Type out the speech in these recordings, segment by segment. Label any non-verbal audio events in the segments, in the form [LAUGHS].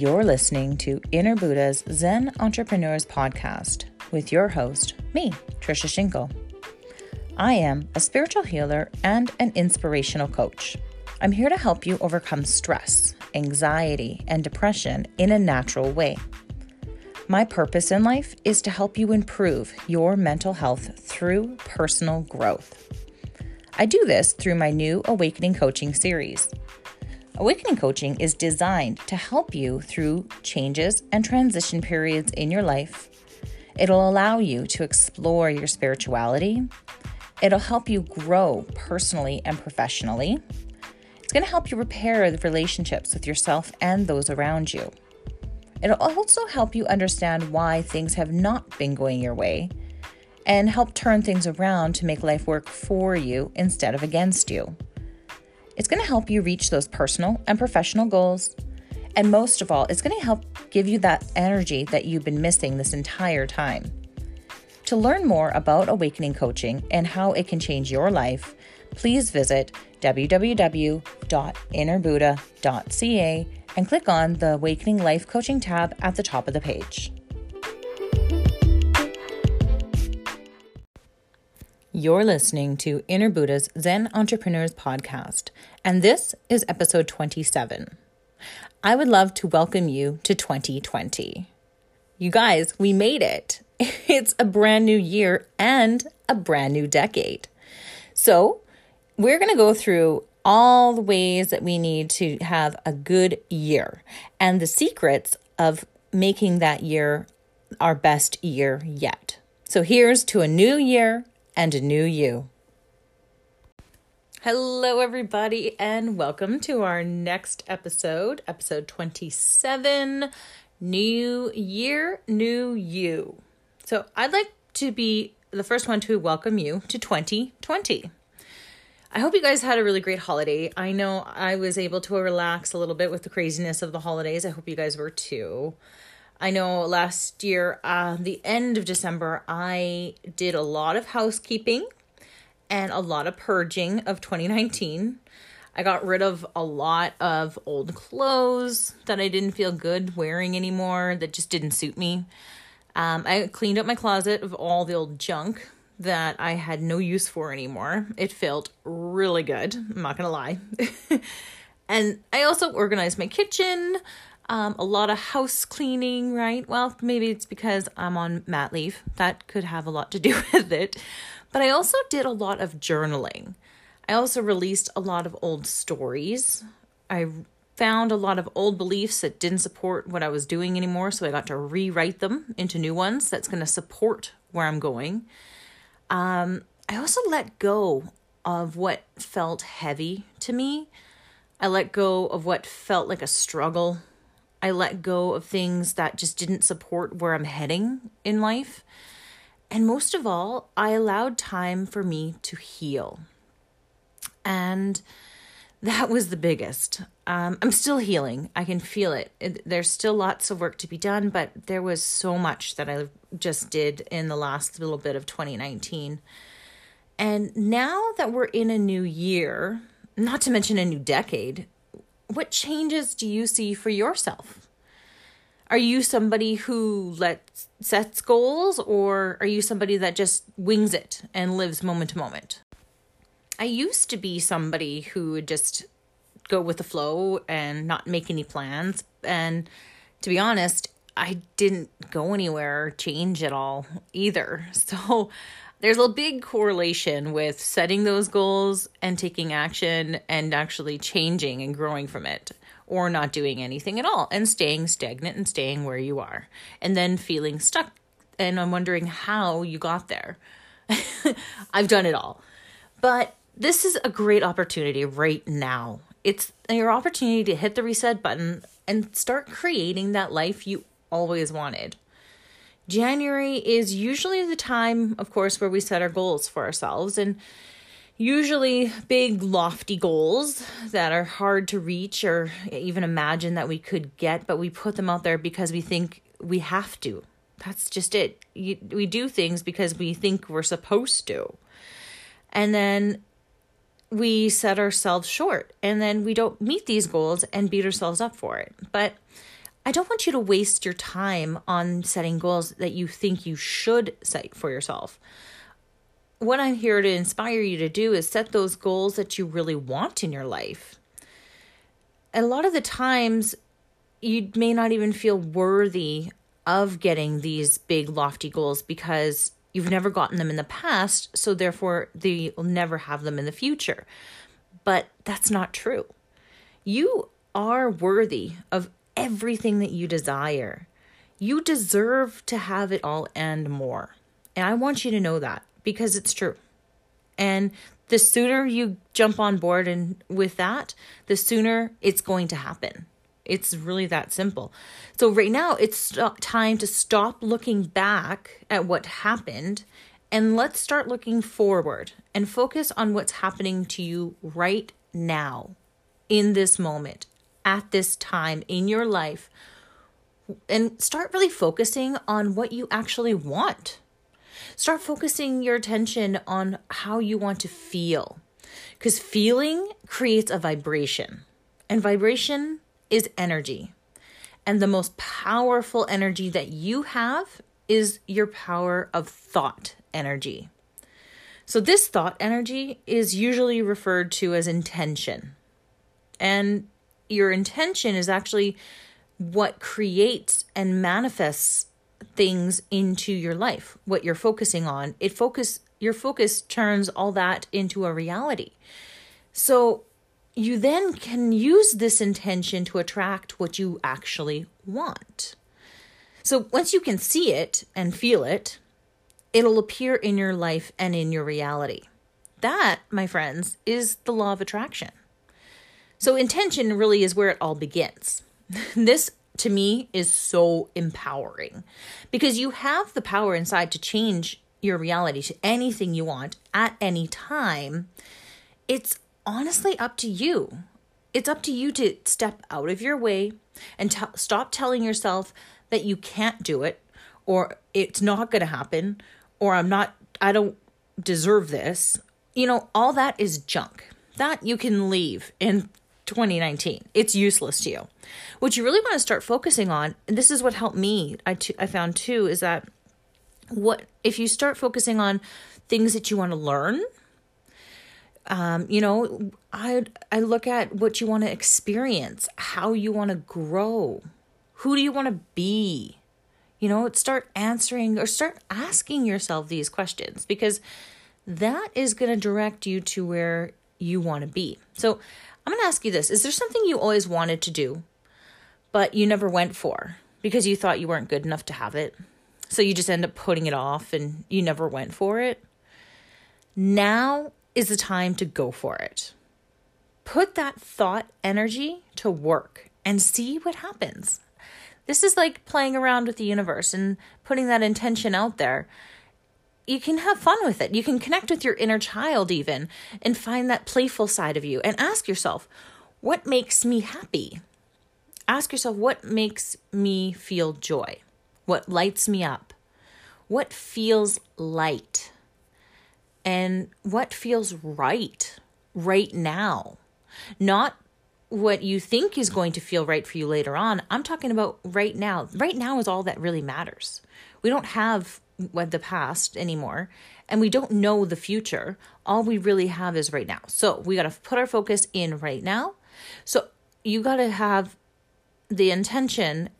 You're listening to Inner Buddha's Zen Entrepreneurs Podcast with your host, me, Trisha Shinko. I am a spiritual healer and an inspirational coach. I'm here to help you overcome stress, anxiety, and depression in a natural way. My purpose in life is to help you improve your mental health through personal growth. I do this through my new Awakening Coaching series. Awakening Coaching is designed to help you through changes and transition periods in your life. It'll allow you to explore your spirituality. It'll help you grow personally and professionally. It's going to help you repair the relationships with yourself and those around you. It'll also help you understand why things have not been going your way and help turn things around to make life work for you instead of against you. It's going to help you reach those personal and professional goals. And most of all, it's going to help give you that energy that you've been missing this entire time. To learn more about Awakening Coaching and how it can change your life, please visit www.innerbuddha.ca and click on the Awakening Life Coaching tab at the top of the page. You're listening to Inner Buddha's Zen Entrepreneurs Podcast, and this is episode 27. I would love to welcome you to 2020. You guys, we made it. [LAUGHS] It's a brand new year and a brand new decade. So, we're going to go through all the ways that we need to have a good year and the secrets of making that year our best year yet. So, here's to a new year and a new you. Hello, everybody, and welcome to our next episode, episode 27 New Year, New You. So, I'd like to be the first one to welcome you to 2020. I hope you guys had a really great holiday. I know I was able to relax a little bit with the craziness of the holidays. I hope you guys were too. I know last year, uh, the end of December, I did a lot of housekeeping and a lot of purging of 2019. I got rid of a lot of old clothes that I didn't feel good wearing anymore, that just didn't suit me. Um, I cleaned up my closet of all the old junk that I had no use for anymore. It felt really good, I'm not gonna lie. [LAUGHS] and I also organized my kitchen um, a lot of house cleaning, right? Well, maybe it's because I'm on mat leave. That could have a lot to do [LAUGHS] with it. But I also did a lot of journaling. I also released a lot of old stories. I found a lot of old beliefs that didn't support what I was doing anymore, so I got to rewrite them into new ones that's going to support where I'm going. Um, I also let go of what felt heavy to me. I let go of what felt like a struggle I let go of things that just didn't support where I'm heading in life. And most of all, I allowed time for me to heal. And that was the biggest. Um, I'm still healing. I can feel it. it. There's still lots of work to be done, but there was so much that I just did in the last little bit of 2019. And now that we're in a new year, not to mention a new decade, what changes do you see for yourself? Are you somebody who lets sets goals or are you somebody that just wings it and lives moment to moment? I used to be somebody who would just go with the flow and not make any plans and to be honest, I didn't go anywhere or change at all either. [LAUGHS] So there's a big correlation with setting those goals and taking action and actually changing and growing from it or not doing anything at all and staying stagnant and staying where you are and then feeling stuck and I'm wondering how you got there. [LAUGHS] I've done it all. But this is a great opportunity right now. It's your opportunity to hit the reset button and start creating that life you always wanted. January is usually the time, of course, where we set our goals for ourselves and usually big, lofty goals that are hard to reach or even imagine that we could get, but we put them out there because we think we have to. That's just it. You, we do things because we think we're supposed to. And then we set ourselves short and then we don't meet these goals and beat ourselves up for it. But I don't want you to waste your time on setting goals that you think you should set for yourself. What I'm here to inspire you to do is set those goals that you really want in your life. A lot of the times, you may not even feel worthy of getting these big, lofty goals because you've never gotten them in the past. So, therefore, they will never have them in the future. But that's not true. You are worthy of everything that you desire. You deserve to have it all and more. And I want you to know that because it's true. And the sooner you jump on board and with that, the sooner it's going to happen. It's really that simple. So right now it's time to stop looking back at what happened and let's start looking forward and focus on what's happening to you right now in this moment at this time in your life and start really focusing on what you actually want. Start focusing your attention on how you want to feel because feeling creates a vibration, and vibration is energy. And the most powerful energy that you have is your power of thought energy. So, this thought energy is usually referred to as intention. And your intention is actually what creates and manifests things into your life what you're focusing on. It focus your focus turns all that into a reality. So you then can use this intention to attract what you actually want. So once you can see it and feel it it'll appear in your life and in your reality. That my friends is the law of attraction so, intention really is where it all begins. [LAUGHS] this, to me, is so empowering because you have the power inside to change your reality to anything you want at any time. It's honestly up to you. It's up to you to step out of your way and t- stop telling yourself that you can't do it or it's not going to happen or I'm not, I don't deserve this. You know, all that is junk. That you can leave and 2019. It's useless to you. What you really want to start focusing on, and this is what helped me, I, t- I found too, is that what if you start focusing on things that you want to learn, um, you know, I I look at what you want to experience, how you want to grow, who do you want to be, you know, start answering or start asking yourself these questions because that is going to direct you to where you want to be. So I'm going to ask you this Is there something you always wanted to do, but you never went for because you thought you weren't good enough to have it? So you just end up putting it off and you never went for it? Now is the time to go for it. Put that thought energy to work and see what happens. This is like playing around with the universe and putting that intention out there you can have fun with it. You can connect with your inner child even and find that playful side of you and ask yourself, what makes me happy? Ask yourself, what makes me feel joy? What lights me up? What feels light? And what feels right right now? Not what you think is going to feel right for you later on. I'm talking about right now. Right now is all that really matters. We don't have the past anymore and we don't know the future. All we really have is right now. So we got to put our focus in right now. So you got to have the intention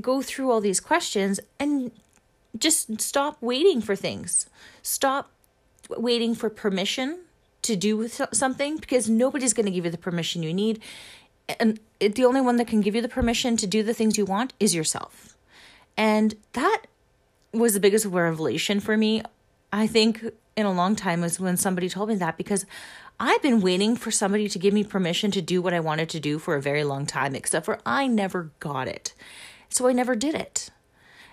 go through all these questions and just stop waiting for things. Stop waiting for permission to do something because nobody's going to give you the permission you need. And the only one that can give you the permission to do the things you want is yourself. And that was the biggest revelation for me, I think, in a long time was when somebody told me that because I've been waiting for somebody to give me permission to do what I wanted to do for a very long time, except for I never got it. So I never did it.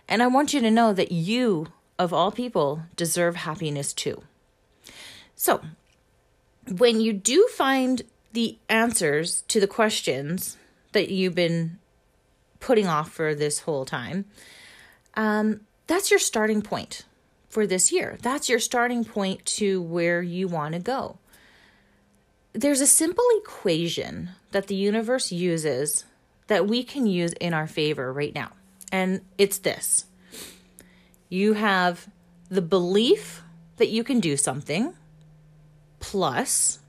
And I want you to know that you, of all people, deserve happiness too. So, when you do find the answers to the questions that you've been putting off for this whole time, um, that's your starting point for this year. That's your starting point to where you want to go. There's a simple equation that the universe uses that we can use in our favor right now. And it's this you have the belief that you can do something, plus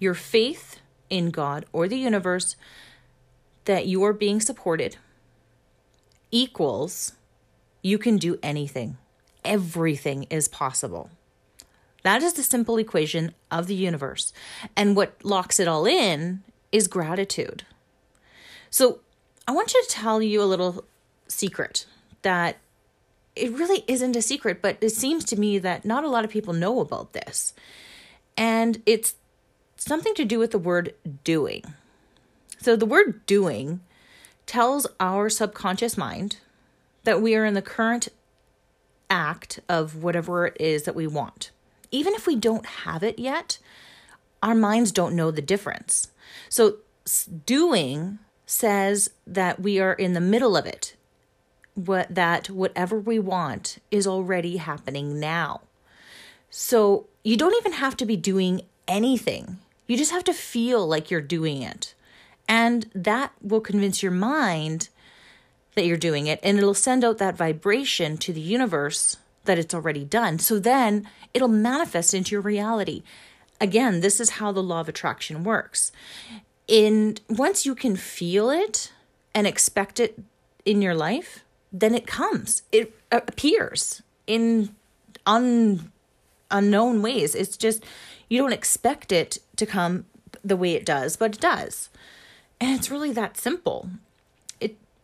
your faith in God or the universe that you are being supported, equals you can do anything. Everything is possible. That is the simple equation of the universe. And what locks it all in is gratitude. So, I want you to tell you a little secret that it really isn't a secret, but it seems to me that not a lot of people know about this. And it's something to do with the word doing. So, the word doing tells our subconscious mind that we are in the current act of whatever it is that we want. Even if we don't have it yet, our minds don't know the difference. So, doing says that we are in the middle of it, what that whatever we want is already happening now. So, you don't even have to be doing anything. You just have to feel like you're doing it. And that will convince your mind that you're doing it and it'll send out that vibration to the universe that it's already done. So then it'll manifest into your reality. Again, this is how the law of attraction works. And once you can feel it and expect it in your life, then it comes. It appears in un, unknown ways. It's just you don't expect it to come the way it does, but it does. And it's really that simple.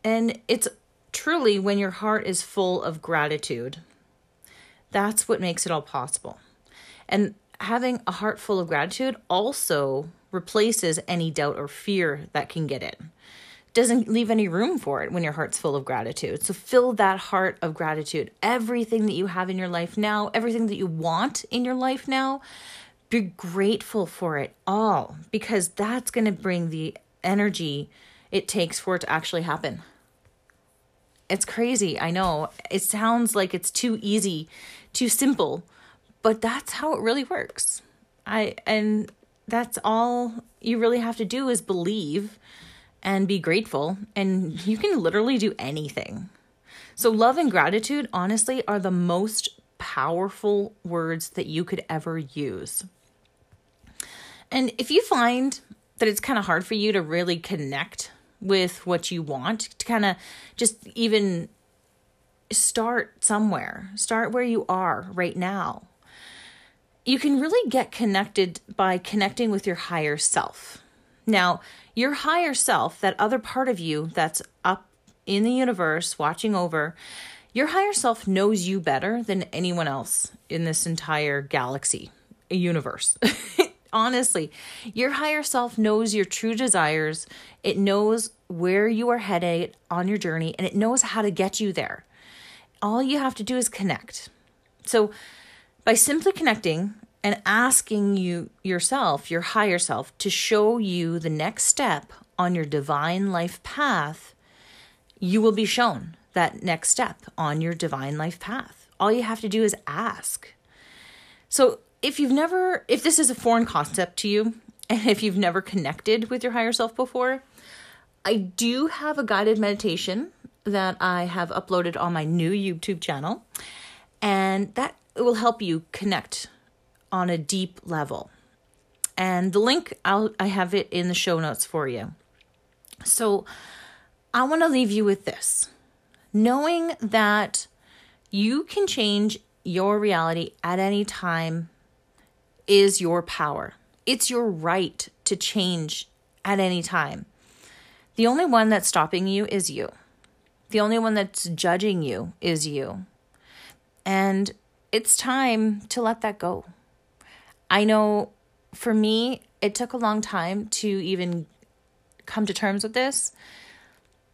And it's truly when your heart is full of gratitude. That's what makes it all possible. And having a heart full of gratitude also replaces any doubt or fear that can get in. Doesn't leave any room for it when your heart's full of gratitude. So fill that heart of gratitude. Everything that you have in your life now, everything that you want in your life now, be grateful for it all because that's going to bring the energy it takes for it to actually happen. It's crazy, I know. It sounds like it's too easy, too simple, but that's how it really works. I and that's all you really have to do is believe and be grateful and you can literally do anything. So love and gratitude honestly are the most powerful words that you could ever use. And if you find that it's kind of hard for you to really connect with what you want to kind of just even start somewhere, start where you are right now. You can really get connected by connecting with your higher self. Now, your higher self, that other part of you that's up in the universe watching over, your higher self knows you better than anyone else in this entire galaxy, universe. [LAUGHS] honestly, your higher self knows your true desires, it knows where you are headed on your journey, and it knows how to get you there. All you have to do is connect. So, by simply connecting and asking you yourself, your higher self, to show you the next step on your divine life path, you will be shown that next step on your divine life path. All you have to do is ask. So, if you've never, if this is a foreign concept to you, [LAUGHS] and if you've never connected with your higher self before, I do have a guided meditation that I have uploaded on my new YouTube channel, and that will help you connect on a deep level. And the link, I'll, I have it in the show notes for you. So I want to leave you with this knowing that you can change your reality at any time is your power. It's your right to change at any time. The only one that's stopping you is you. The only one that's judging you is you. And it's time to let that go. I know for me, it took a long time to even come to terms with this,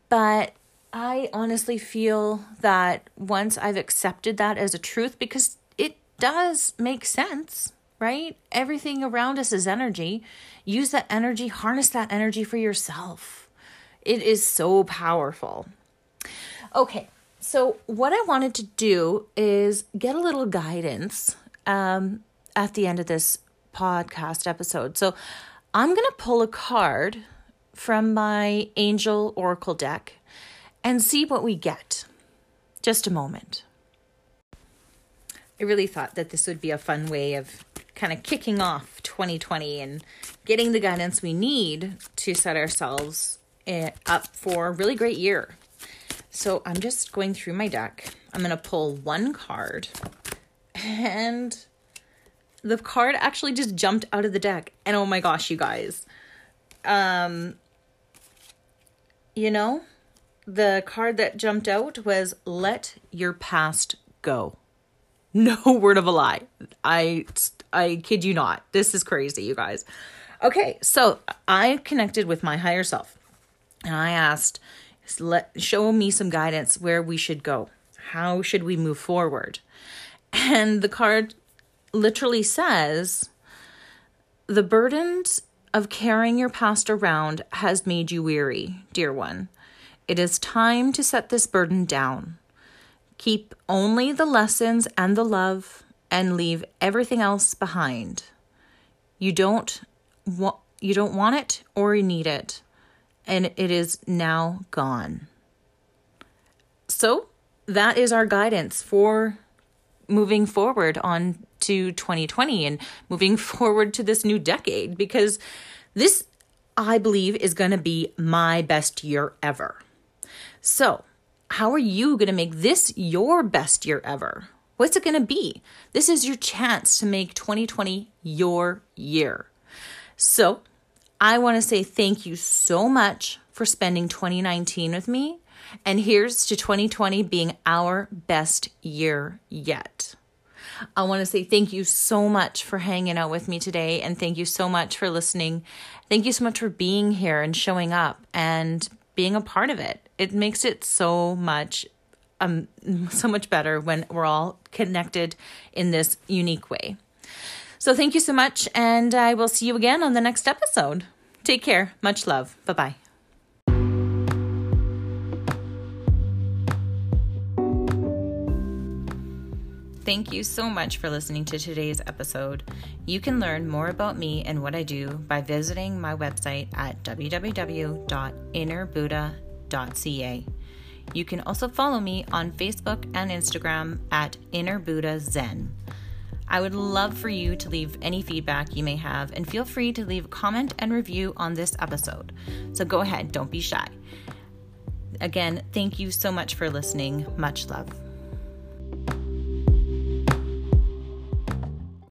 but I honestly feel that once I've accepted that as a truth, because it does make sense right? Everything around us is energy. Use that energy, harness that energy for yourself. It is so powerful. Okay, so what I wanted to do is get a little guidance um, at the end of this podcast episode. So I'm going to pull a card from my Angel Oracle deck and see what we get. Just a moment. I really thought that this would be a fun way of kind of kicking off 2020 and getting the guidance we need to set ourselves eh, up for a really great year. So I'm just going through my deck. I'm going to pull one card and the card actually just jumped out of the deck. And oh my gosh, you guys. Um you know, the card that jumped out was let your past go. [LAUGHS] No word of a lie. I I kid you not. This is crazy, you guys. Okay, so I connected with my higher self and I asked, let show me some guidance where we should go. How should we move forward? And the card literally says, the burdens of carrying your past around has made you weary, dear one. It is time to set this burden down. Keep only the lessons and the love and leave everything else behind. You don't want you don't want it or you need it and it is now gone. So, that is our guidance for moving forward on to 2020 and moving [LAUGHS] forward to this new decade because this I believe is going to be my best year ever. So, how are you going to make this your best year ever? What's it going to be? This is your chance to make 2020 your year. So, I want to say thank you so much for spending 2019 with me. And here's to 2020 being our best year yet. I want to say thank you so much for hanging out with me today. And thank you so much for listening. Thank you so much for being here and showing up and being a part of it. It makes it so much um [LAUGHS] so much better when we're all connected in this unique way. So thank you so much and I will see you again on the next episode. Take care. Much love. Bye-bye. Thank you so much for listening to today's episode. You can learn more about me and what I do by visiting my website at www.innerbuddha.ca. You can also follow me on Facebook and Instagram at Inner Buddha Zen. I would love for you to leave any feedback you may have and feel free to leave a comment and review on this episode. So go ahead, don't be shy. Again, thank you so much for listening. Much love.